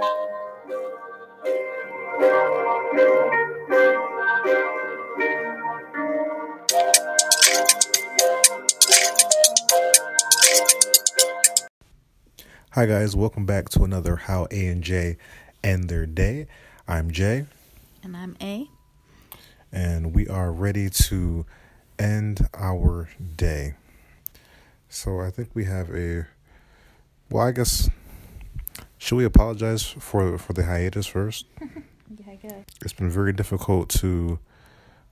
Hi guys, welcome back to another How A and J End Their Day. I'm Jay. And I'm A. And we are ready to end our day. So I think we have a well, I guess should we apologize for for the hiatus first? yeah, I guess. It's been very difficult to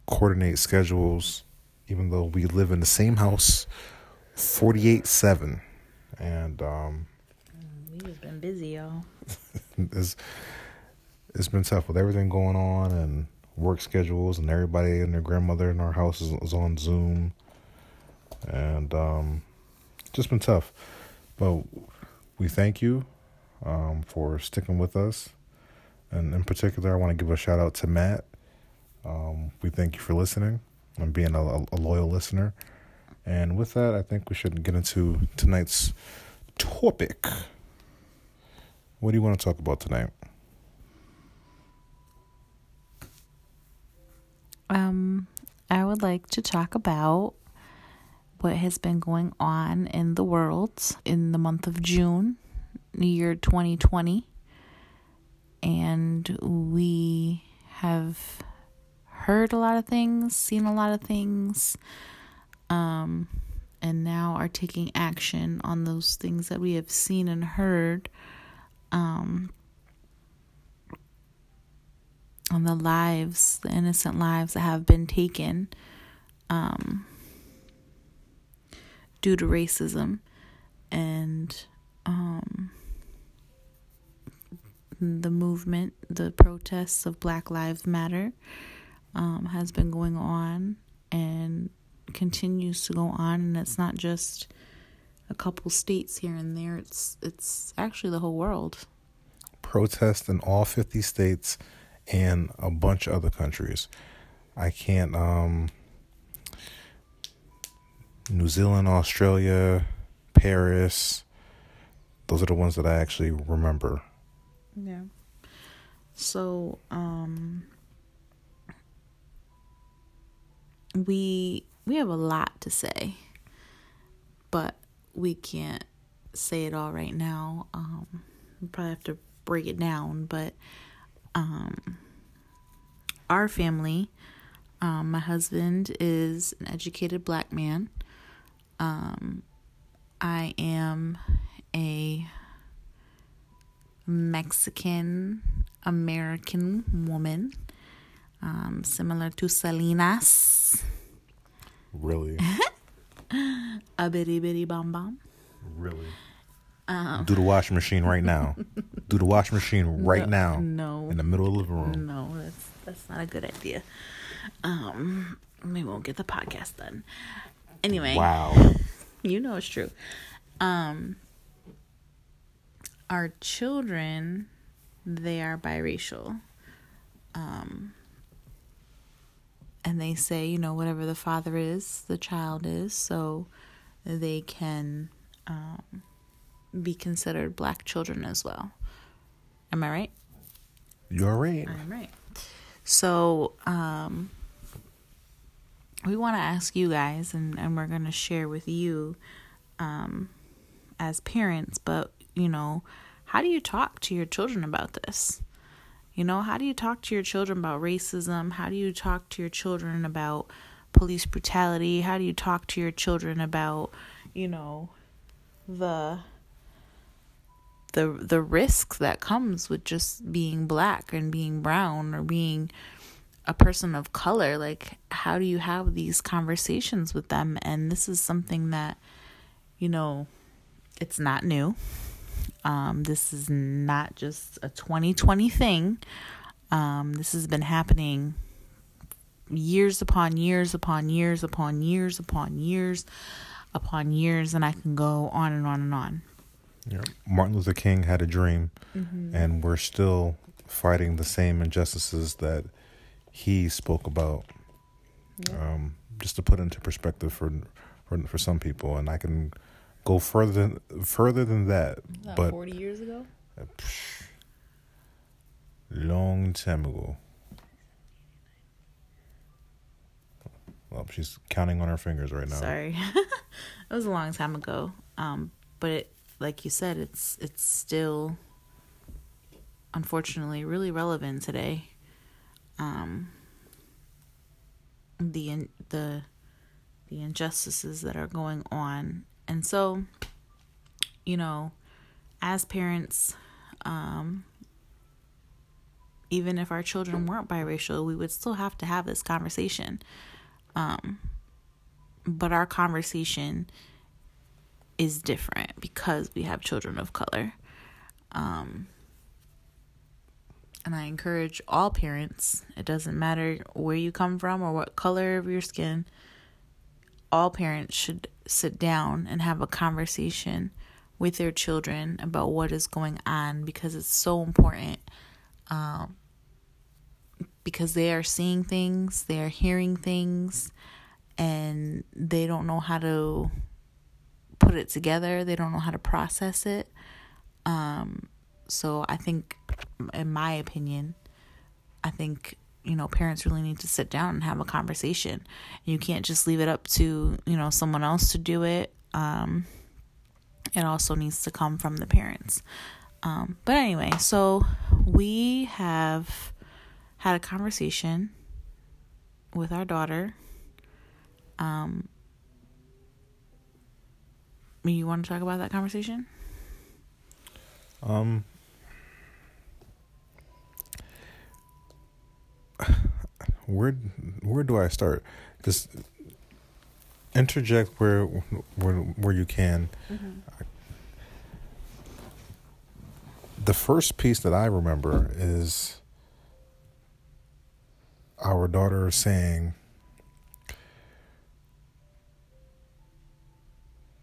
coordinate schedules even though we live in the same house 48/7 and um we just been busy, y'all. it's it's been tough with everything going on and work schedules and everybody and their grandmother in our house is, is on Zoom and um just been tough. But we thank you um for sticking with us. And in particular, I want to give a shout out to Matt. Um, we thank you for listening and being a, a loyal listener. And with that, I think we should get into tonight's topic. What do you want to talk about tonight? Um, I would like to talk about what has been going on in the world in the month of June, year 2020. And we have heard a lot of things, seen a lot of things, um, and now are taking action on those things that we have seen and heard um, on the lives, the innocent lives that have been taken um, due to racism and um, the movement, the protests of Black Lives Matter um, has been going on and continues to go on, and it's not just a couple states here and there. It's it's actually the whole world. Protests in all 50 states and a bunch of other countries. I can't um New Zealand, Australia, Paris. Those are the ones that I actually remember. Yeah. So, um we we have a lot to say. But we can't say it all right now. Um, we probably have to break it down, but um, our family, um, my husband is an educated black man. Um, I am Mexican American woman, um, similar to Selena's. Really? a Bidi Bidi Bom Bom. Really? Um, Do the washing machine right now. Do the washing machine right no, now. No. In the middle of the living room. No, that's that's not a good idea. Um, we won't get the podcast done. Anyway. Wow. You know it's true. Um, our children, they are biracial. Um, and they say, you know, whatever the father is, the child is, so they can um, be considered black children as well. Am I right? You're right. I'm right. So, um, we want to ask you guys, and, and we're going to share with you um, as parents, but, you know, how do you talk to your children about this? You know, how do you talk to your children about racism? How do you talk to your children about police brutality? How do you talk to your children about, you know, the the the risk that comes with just being black and being brown or being a person of color like how do you have these conversations with them and this is something that you know it's not new um, this is not just a 2020 thing um, this has been happening years upon years upon years upon years upon years upon years and i can go on and on and on yeah. Martin Luther King had a dream, mm-hmm. and we're still fighting the same injustices that he spoke about. Yeah. Um, just to put into perspective for, for for some people, and I can go further than further than that. Not but forty years ago. long time ago. Well, she's counting on her fingers right now. Sorry, it was a long time ago. Um, but it, like you said, it's it's still, unfortunately, really relevant today. Um, the in, the the injustices that are going on, and so, you know, as parents, um, even if our children weren't biracial, we would still have to have this conversation. Um, but our conversation is different because we have children of color. Um, and I encourage all parents, it doesn't matter where you come from or what color of your skin, all parents should sit down and have a conversation with their children about what is going on because it's so important. Um, because they are seeing things, they are hearing things, and they don't know how to put it together. They don't know how to process it. Um, so I think, in my opinion, I think you know parents really need to sit down and have a conversation. You can't just leave it up to you know someone else to do it. Um, it also needs to come from the parents. Um, but anyway, so we have had a conversation with our daughter. Um, you want to talk about that conversation? Um, where where do I start? Just interject where where where you can. Mm-hmm. The first piece that I remember is our daughter saying,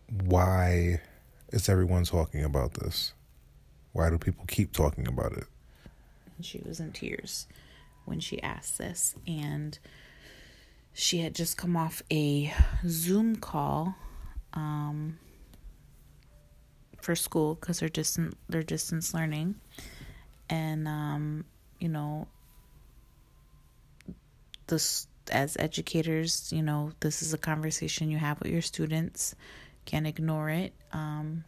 Why is everyone talking about this? Why do people keep talking about it? She was in tears when she asked this, and she had just come off a Zoom call um, for school because they're distant they're distance learning, and um, you know this as educators, you know, this is a conversation you have with your students. Can't ignore it um,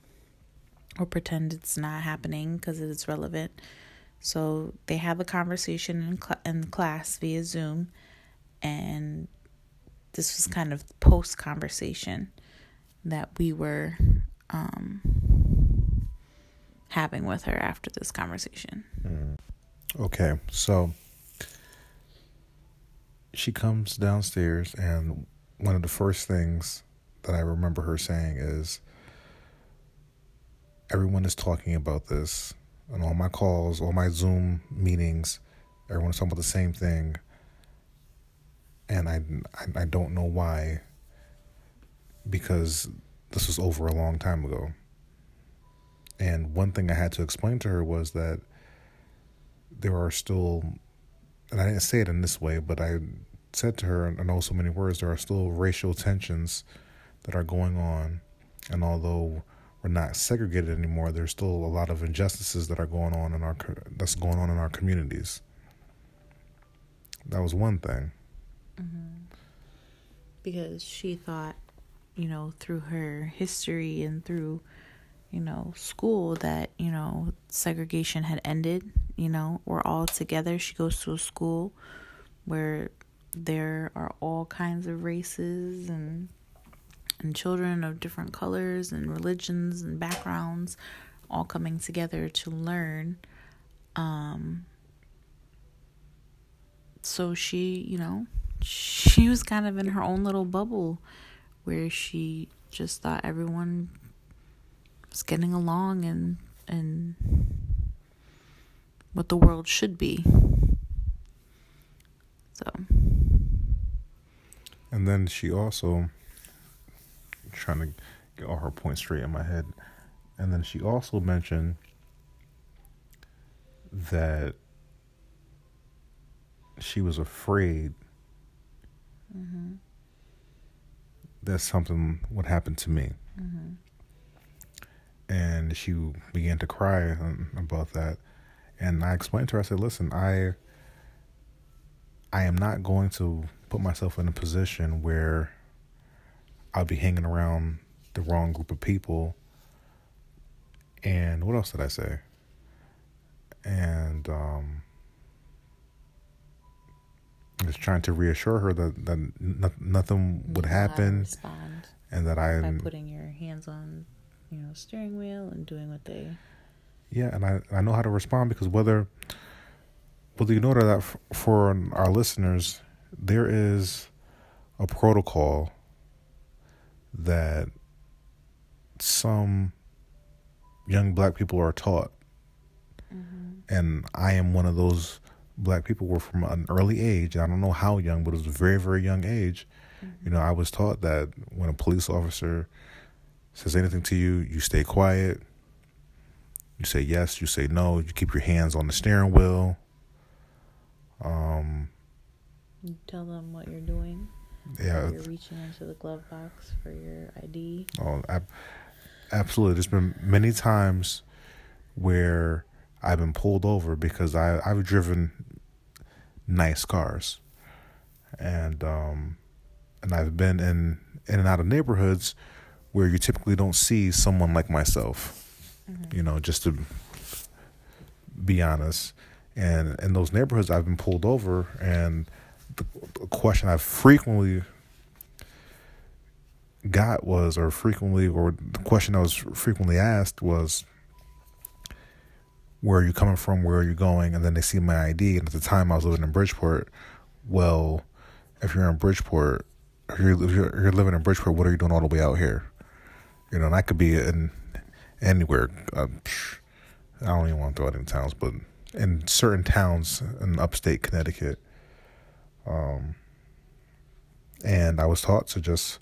or pretend it's not happening because it's relevant. So they have a conversation in, cl- in class via Zoom, and this was kind of post conversation that we were um, having with her after this conversation. Mm. Okay, so she comes downstairs, and one of the first things that I remember her saying is, Everyone is talking about this. On all my calls, all my Zoom meetings, everyone's talking about the same thing. And I, I, I don't know why, because this was over a long time ago. And one thing I had to explain to her was that there are still and I didn't say it in this way, but I said to her in oh also many words, there are still racial tensions that are going on. And although we're not segregated anymore, there's still a lot of injustices that are going on in our that's going on in our communities. That was one thing. Mm-hmm. Because she thought, you know, through her history and through you know, school that, you know, segregation had ended, you know, we're all together. She goes to a school where there are all kinds of races and and children of different colors and religions and backgrounds all coming together to learn um so she, you know, she was kind of in her own little bubble where she just thought everyone was getting along and and what the world should be. So and then she also trying to get all her points straight in my head. And then she also mentioned that she was afraid mm-hmm. that something would happen to me. Mm-hmm and she began to cry about that. And I explained to her, I said, listen, I I am not going to put myself in a position where I'll be hanging around the wrong group of people. And what else did I say? And um I was trying to reassure her that, that no, nothing would happen and that I by putting your hands on you know steering wheel and doing what they yeah and I, I know how to respond because whether whether you know that for our listeners there is a protocol that some young black people are taught mm-hmm. and I am one of those black people were from an early age. I don't know how young, but it was a very, very young age. Mm-hmm. You know, I was taught that when a police officer says anything to you, you stay quiet. You say yes, you say no, you keep your hands on the steering wheel. Um, you tell them what you're doing. Yeah. You're reaching into the glove box for your ID. Oh, ab- absolutely. There's been many times where I've been pulled over because I I've driven nice cars, and um, and I've been in in and out of neighborhoods where you typically don't see someone like myself. Mm-hmm. You know, just to be honest, and in those neighborhoods I've been pulled over, and the, the question I frequently got was, or frequently, or the question I was frequently asked was where are you coming from? Where are you going? And then they see my ID. And at the time, I was living in Bridgeport. Well, if you're in Bridgeport, you're, if you're, you're living in Bridgeport, what are you doing all the way out here? You know, and I could be in anywhere. Uh, I don't even want to throw out any towns, but in certain towns in upstate Connecticut. Um, and I was taught to just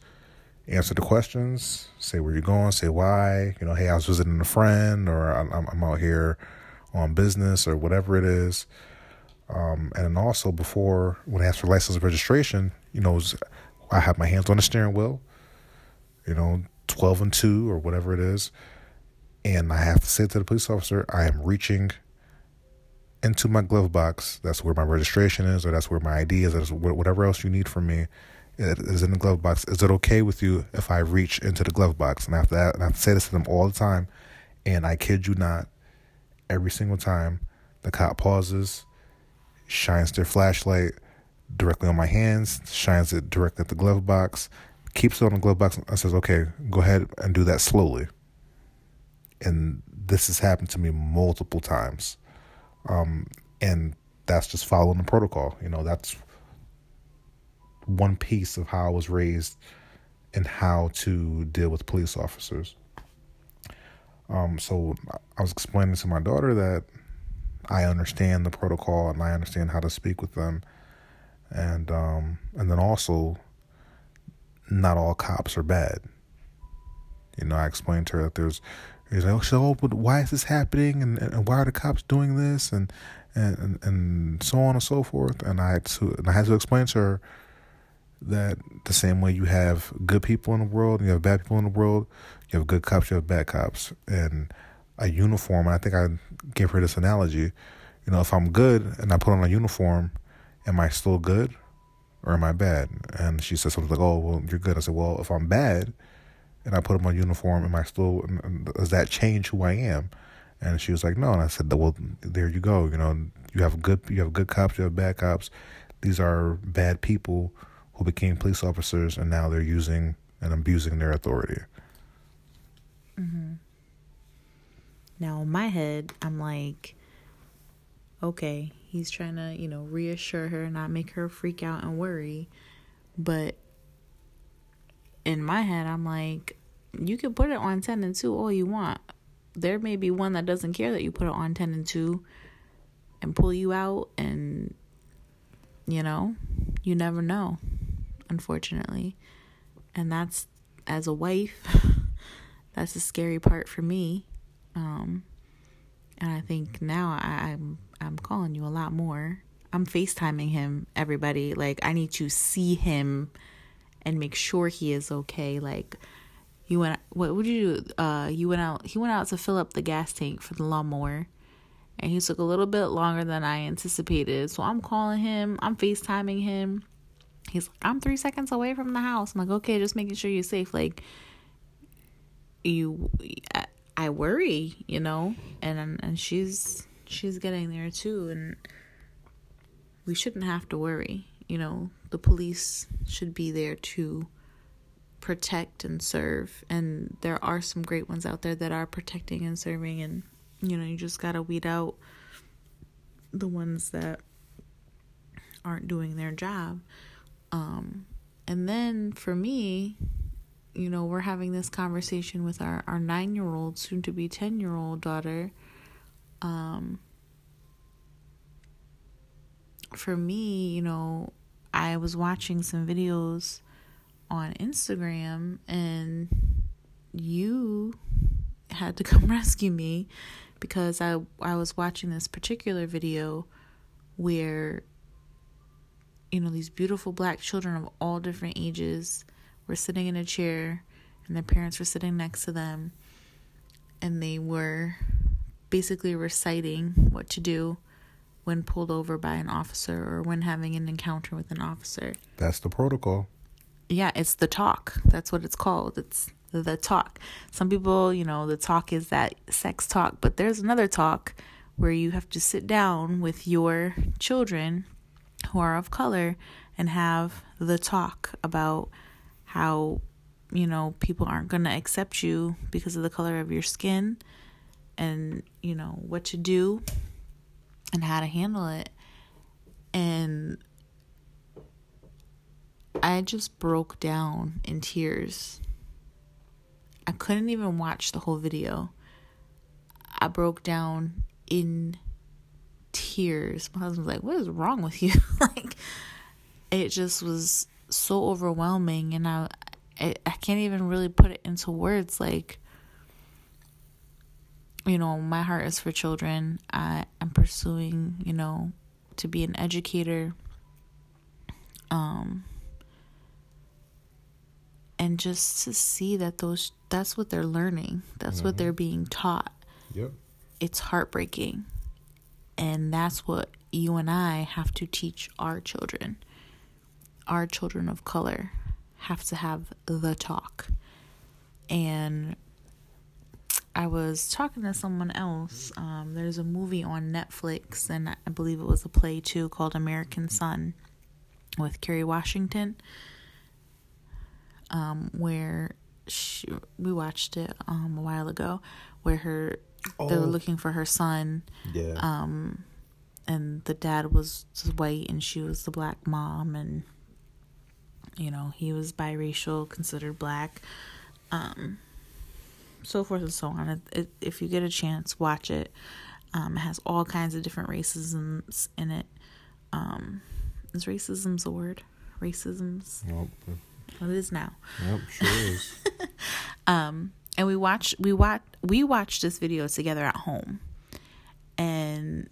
answer the questions, say where you're going, say why. You know, hey, I was visiting a friend, or I'm, I'm out here on business or whatever it is. Um, and also before when I asked for license registration, you know, I have my hands on the steering wheel, you know, 12 and 2 or whatever it is. And I have to say to the police officer, I am reaching into my glove box. That's where my registration is, or that's where my ID is, or whatever else you need from me is in the glove box. Is it okay with you if I reach into the glove box? And after that, and I say this to them all the time. And I kid you not, every single time the cop pauses, shines their flashlight directly on my hands, shines it directly at the glove box, keeps it on the glove box, and says, okay, go ahead and do that slowly. And this has happened to me multiple times. Um, and that's just following the protocol. You know, that's one piece of how I was raised and how to deal with police officers. Um, so I was explaining to my daughter that I understand the protocol and I understand how to speak with them, and um, and then also, not all cops are bad. You know, I explained to her that there's, he's like, oh, so but why is this happening, and, and why are the cops doing this, and and and so on and so forth. And I had to and I had to explain to her that the same way you have good people in the world and you have bad people in the world, you have good cops, you have bad cops. And a uniform, I think I gave her this analogy, you know, if I'm good and I put on a uniform, am I still good or am I bad? And she said something like, oh, well, you're good. I said, well, if I'm bad and I put on my uniform, am I still, does that change who I am? And she was like, no. And I said, well, there you go. You know, you have good, you have good cops, you have bad cops. These are bad people who became police officers and now they're using and abusing their authority. Mm-hmm. Now, in my head, I'm like, okay, he's trying to, you know, reassure her, not make her freak out and worry. But in my head, I'm like, you can put it on 10 and 2 all you want. There may be one that doesn't care that you put it on 10 and 2 and pull you out, and, you know, you never know unfortunately. And that's as a wife, that's the scary part for me. Um, and I think now I, I'm I'm calling you a lot more. I'm FaceTiming him, everybody. Like I need to see him and make sure he is okay. Like you went what would you do? Uh you went out he went out to fill up the gas tank for the lawnmower and he took a little bit longer than I anticipated. So I'm calling him, I'm FaceTiming him. He's like, I'm three seconds away from the house. I'm like, okay, just making sure you're safe. Like, you, I, I worry, you know, and and she's she's getting there too, and we shouldn't have to worry. You know, the police should be there to protect and serve, and there are some great ones out there that are protecting and serving, and you know, you just gotta weed out the ones that aren't doing their job. Um, and then for me, you know, we're having this conversation with our, our nine year old, soon to be 10 year old daughter. Um, for me, you know, I was watching some videos on Instagram and you had to come rescue me because I I was watching this particular video where you know these beautiful black children of all different ages were sitting in a chair and their parents were sitting next to them and they were basically reciting what to do when pulled over by an officer or when having an encounter with an officer. That's the protocol. Yeah, it's the talk. That's what it's called. It's the talk. Some people, you know, the talk is that sex talk, but there's another talk where you have to sit down with your children who are of color and have the talk about how you know people aren't going to accept you because of the color of your skin and you know what to do and how to handle it and I just broke down in tears. I couldn't even watch the whole video. I broke down in tears. My husband was like, "What is wrong with you?" like it just was so overwhelming and I, I I can't even really put it into words like you know, my heart is for children. I am pursuing, you know, to be an educator. Um and just to see that those that's what they're learning. That's mm-hmm. what they're being taught. Yep. It's heartbreaking. And that's what you and I have to teach our children our children of color have to have the talk. And I was talking to someone else. Um, there's a movie on Netflix, and I believe it was a play too, called American Son with Kerry Washington, um, where she, we watched it um, a while ago, where her oh. they were oh. looking for her son. Yeah. Um, and the dad was white, and she was the black mom, and you know, he was biracial, considered black, um, so forth and so on. It, it, if you get a chance, watch it. Um, it has all kinds of different racisms in it. Um, is racism's a word? Racisms. Nope. Well, it is now. Yep, sure is. um, and we watched we watched we watched this video together at home, and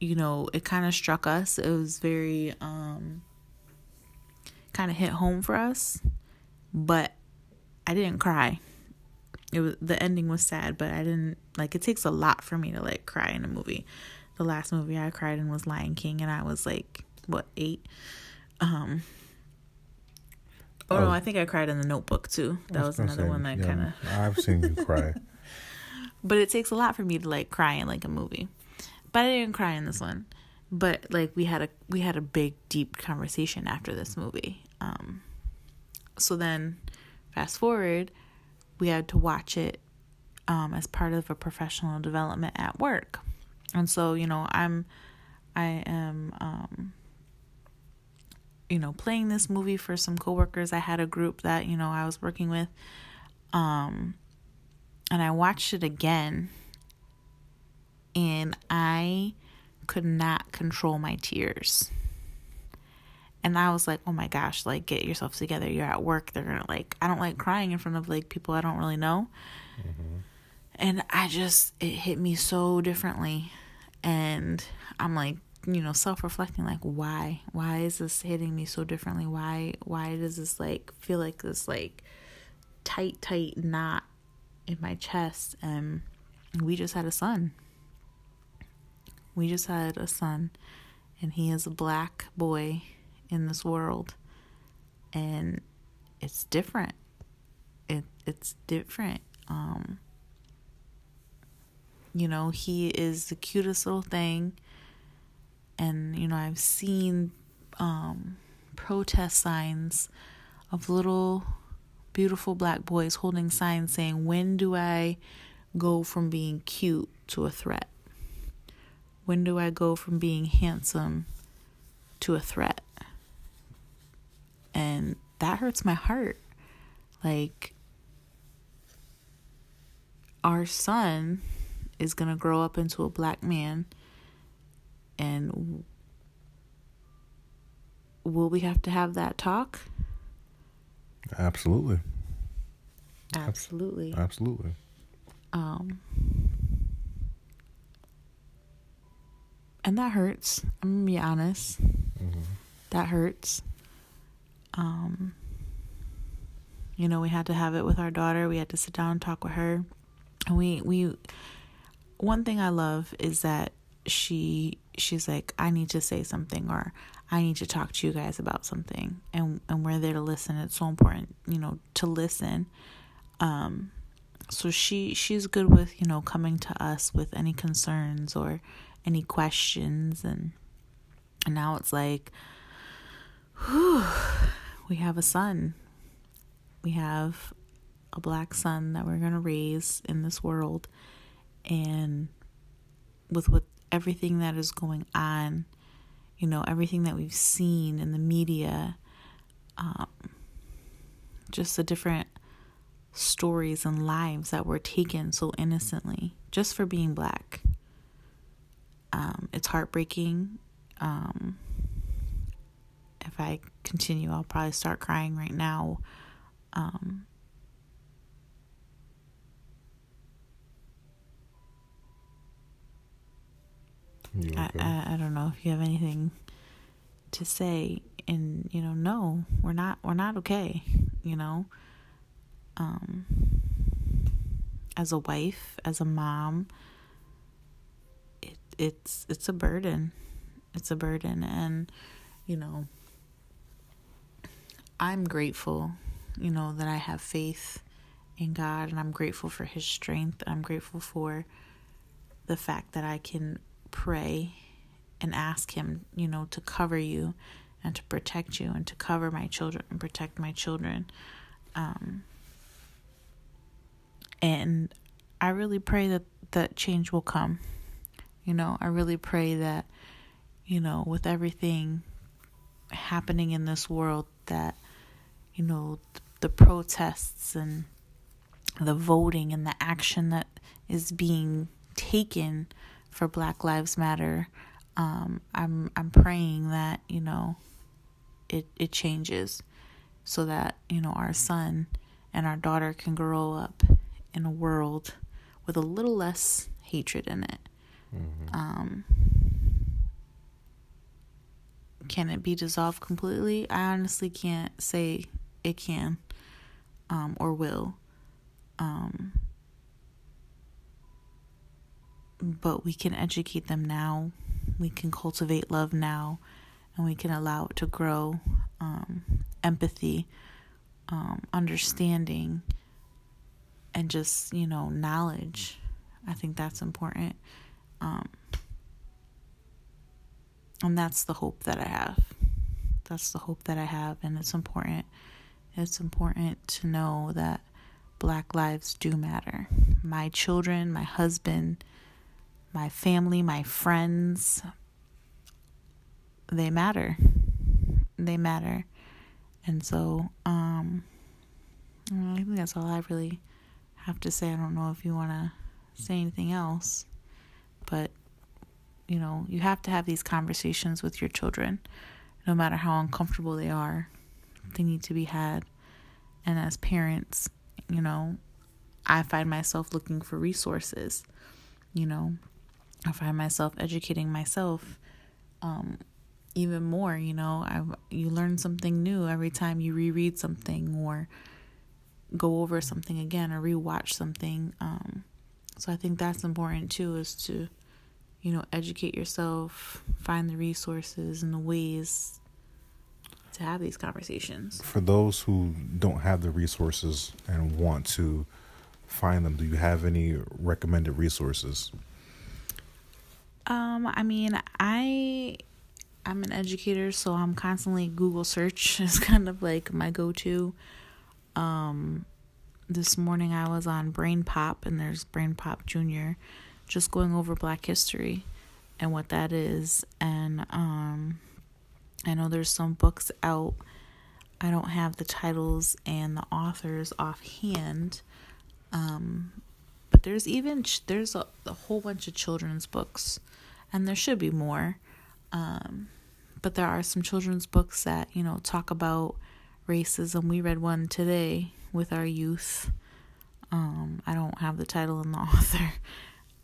you know it kind of struck us. It was very um kind of hit home for us, but I didn't cry. It was the ending was sad, but I didn't like it takes a lot for me to like cry in a movie. The last movie I cried in was Lion King and I was like what, 8? Um Oh, no, I think I cried in the notebook too. That was, was another say, one that yeah, kind of I've seen you cry. but it takes a lot for me to like cry in like a movie. But I didn't cry in this one but like we had a we had a big deep conversation after this movie um so then fast forward we had to watch it um as part of a professional development at work and so you know i'm i am um you know playing this movie for some coworkers i had a group that you know i was working with um and i watched it again and i could not control my tears. And I was like, oh my gosh, like, get yourself together. You're at work. They're going to, like, I don't like crying in front of, like, people I don't really know. Mm-hmm. And I just, it hit me so differently. And I'm like, you know, self reflecting, like, why? Why is this hitting me so differently? Why, why does this, like, feel like this, like, tight, tight knot in my chest? And we just had a son We just had a son, and he is a black boy in this world, and it's different. It it's different. Um, you know, he is the cutest little thing, and you know, I've seen um, protest signs of little beautiful black boys holding signs saying, "When do I go from being cute to a threat?" When do I go from being handsome to a threat? And that hurts my heart. Like, our son is going to grow up into a black man, and will we have to have that talk? Absolutely. Absolutely. Absolutely. Um, and that hurts. I'm gonna be honest. Mm-hmm. That hurts. Um, you know, we had to have it with our daughter. We had to sit down and talk with her. And we we one thing I love is that she she's like, I need to say something or I need to talk to you guys about something and and we're there to listen. It's so important, you know, to listen. Um so she she's good with, you know, coming to us with any concerns or any questions and, and now it's like whew, we have a son. We have a black son that we're going to raise in this world and with what everything that is going on, you know, everything that we've seen in the media, um, just the different stories and lives that were taken so innocently just for being black. Um, it's heartbreaking. Um, if I continue, I'll probably start crying right now. Um, I, I, I don't know if you have anything to say. And you know no we're not we're not okay you know? Um as a wife as a mom it it's it's a burden. It's a burden. And you know I'm grateful you know that I have faith in God and I'm grateful for his strength I'm grateful for the fact that I can pray and ask Him, you know, to cover you and to protect you and to cover my children and protect my children. Um, and I really pray that that change will come. You know, I really pray that, you know, with everything happening in this world, that, you know, the protests and the voting and the action that is being taken for Black Lives Matter, um, I'm I'm praying that you know it it changes so that you know our son and our daughter can grow up in a world with a little less hatred in it. Mm-hmm. Um, can it be dissolved completely? I honestly can't say it can um, or will. Um, but we can educate them now. We can cultivate love now, and we can allow it to grow. Um, empathy, um, understanding, and just you know knowledge. I think that's important, um, and that's the hope that I have. That's the hope that I have, and it's important. It's important to know that Black lives do matter. My children, my husband my family, my friends, they matter. They matter. And so, um, I think that's all I really have to say. I don't know if you want to say anything else, but you know, you have to have these conversations with your children, no matter how uncomfortable they are. They need to be had. And as parents, you know, I find myself looking for resources, you know, I find myself educating myself um, even more. You know, I you learn something new every time you reread something or go over something again or rewatch something. Um, so I think that's important too, is to you know, educate yourself, find the resources and the ways to have these conversations. For those who don't have the resources and want to find them, do you have any recommended resources? Um, I mean, I I'm an educator, so I'm constantly Google search is kind of like my go-to. Um, this morning I was on BrainPop, and there's BrainPop Junior, just going over Black history and what that is, and um, I know there's some books out. I don't have the titles and the authors offhand, um, but there's even there's a, a whole bunch of children's books, and there should be more. Um, but there are some children's books that you know talk about racism. We read one today with our youth. Um, I don't have the title and the author,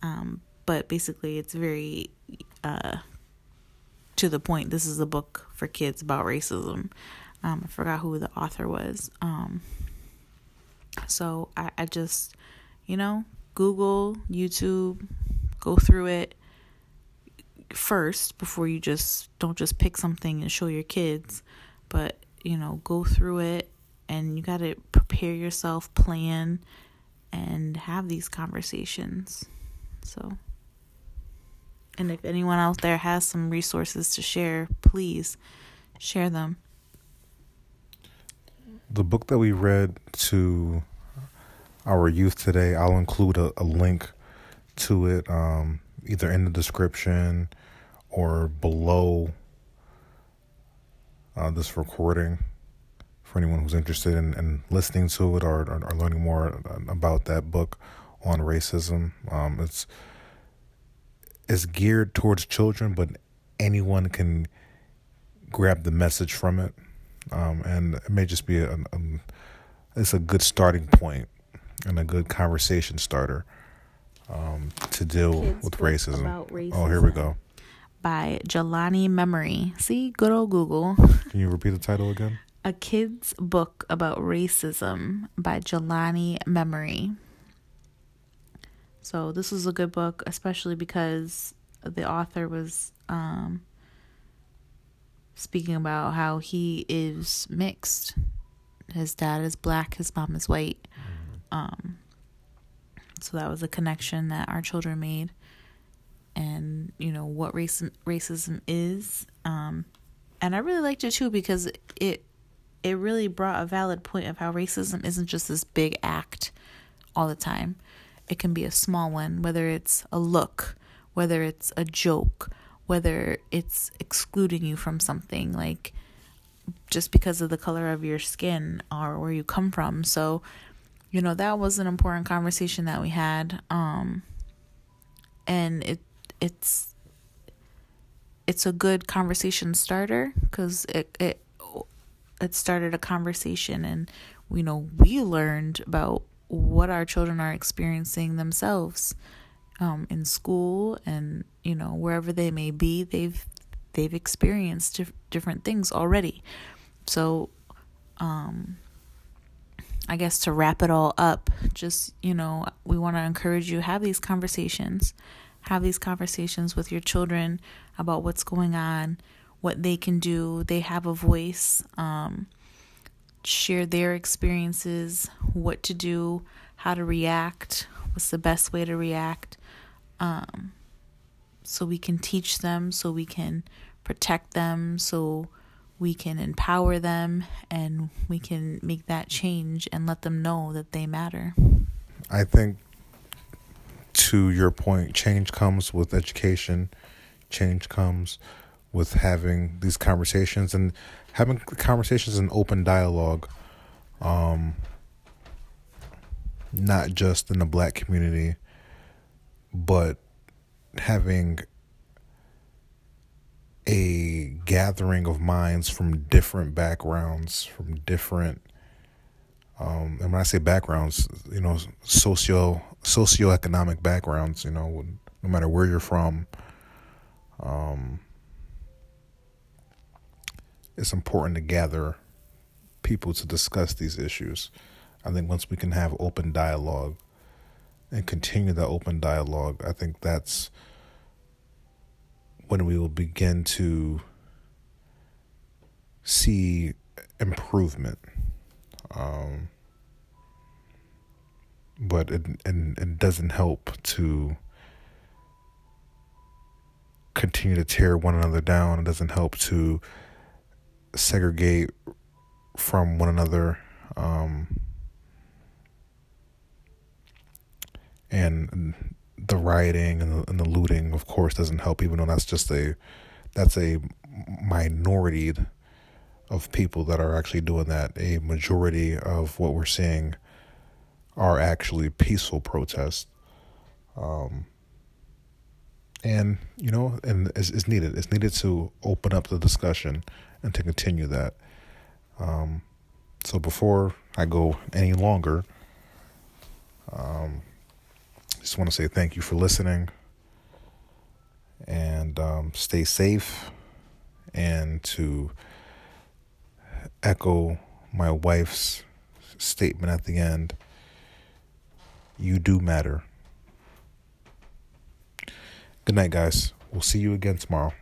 um, but basically it's very uh, to the point. This is a book for kids about racism. Um, I forgot who the author was. Um, so I, I just, you know, Google, YouTube, go through it first before you just don't just pick something and show your kids, but you know, go through it and you got to prepare yourself, plan, and have these conversations. So, and if anyone out there has some resources to share, please share them. The book that we read to our youth today, I'll include a, a link to it um, either in the description or below uh, this recording for anyone who's interested in, in listening to it or, or, or, learning more about that book on racism. Um, it's it's geared towards children, but anyone can grab the message from it, um, and it may just be a, a, it's a good starting point and a good conversation starter um, to deal Kids with racism. racism. Oh, here we go by Jelani Memory. See, good old Google. Can you repeat the title again? A Kid's Book About Racism by Jelani Memory. So, this was a good book, especially because the author was um, speaking about how he is mixed. His dad is black, his mom is white. Mm-hmm. Um, so, that was a connection that our children made and you know what race racism is um and i really liked it too because it it really brought a valid point of how racism isn't just this big act all the time it can be a small one whether it's a look whether it's a joke whether it's excluding you from something like just because of the color of your skin or where you come from. So you know that was an important conversation that we had um and it it's it's a good conversation starter because it it it started a conversation and you know we learned about what our children are experiencing themselves um, in school and you know wherever they may be they've they've experienced dif- different things already so um i guess to wrap it all up just you know we want to encourage you have these conversations have these conversations with your children about what's going on, what they can do. They have a voice. Um, share their experiences, what to do, how to react, what's the best way to react. Um, so we can teach them, so we can protect them, so we can empower them, and we can make that change and let them know that they matter. I think to your point, change comes with education. Change comes with having these conversations and having conversations and open dialogue. Um, not just in the black community, but having a gathering of minds from different backgrounds, from different um, and when I say backgrounds, you know, socio socioeconomic backgrounds, you know, no matter where you're from, um, it's important to gather people to discuss these issues. I think once we can have open dialogue and continue that open dialogue, I think that's when we will begin to see improvement. Um, but it, and it doesn't help to continue to tear one another down. It doesn't help to segregate from one another. Um, and the rioting and the, and the looting, of course, doesn't help. Even though that's just a that's a minority of people that are actually doing that. A majority of what we're seeing are actually peaceful protests. Um, and you know, and it's, it's, needed. It's needed to open up the discussion and to continue that. Um, so before I go any longer, um, just want to say thank you for listening, and um, stay safe, and to echo my wife's statement at the end. You do matter. Good night, guys. We'll see you again tomorrow.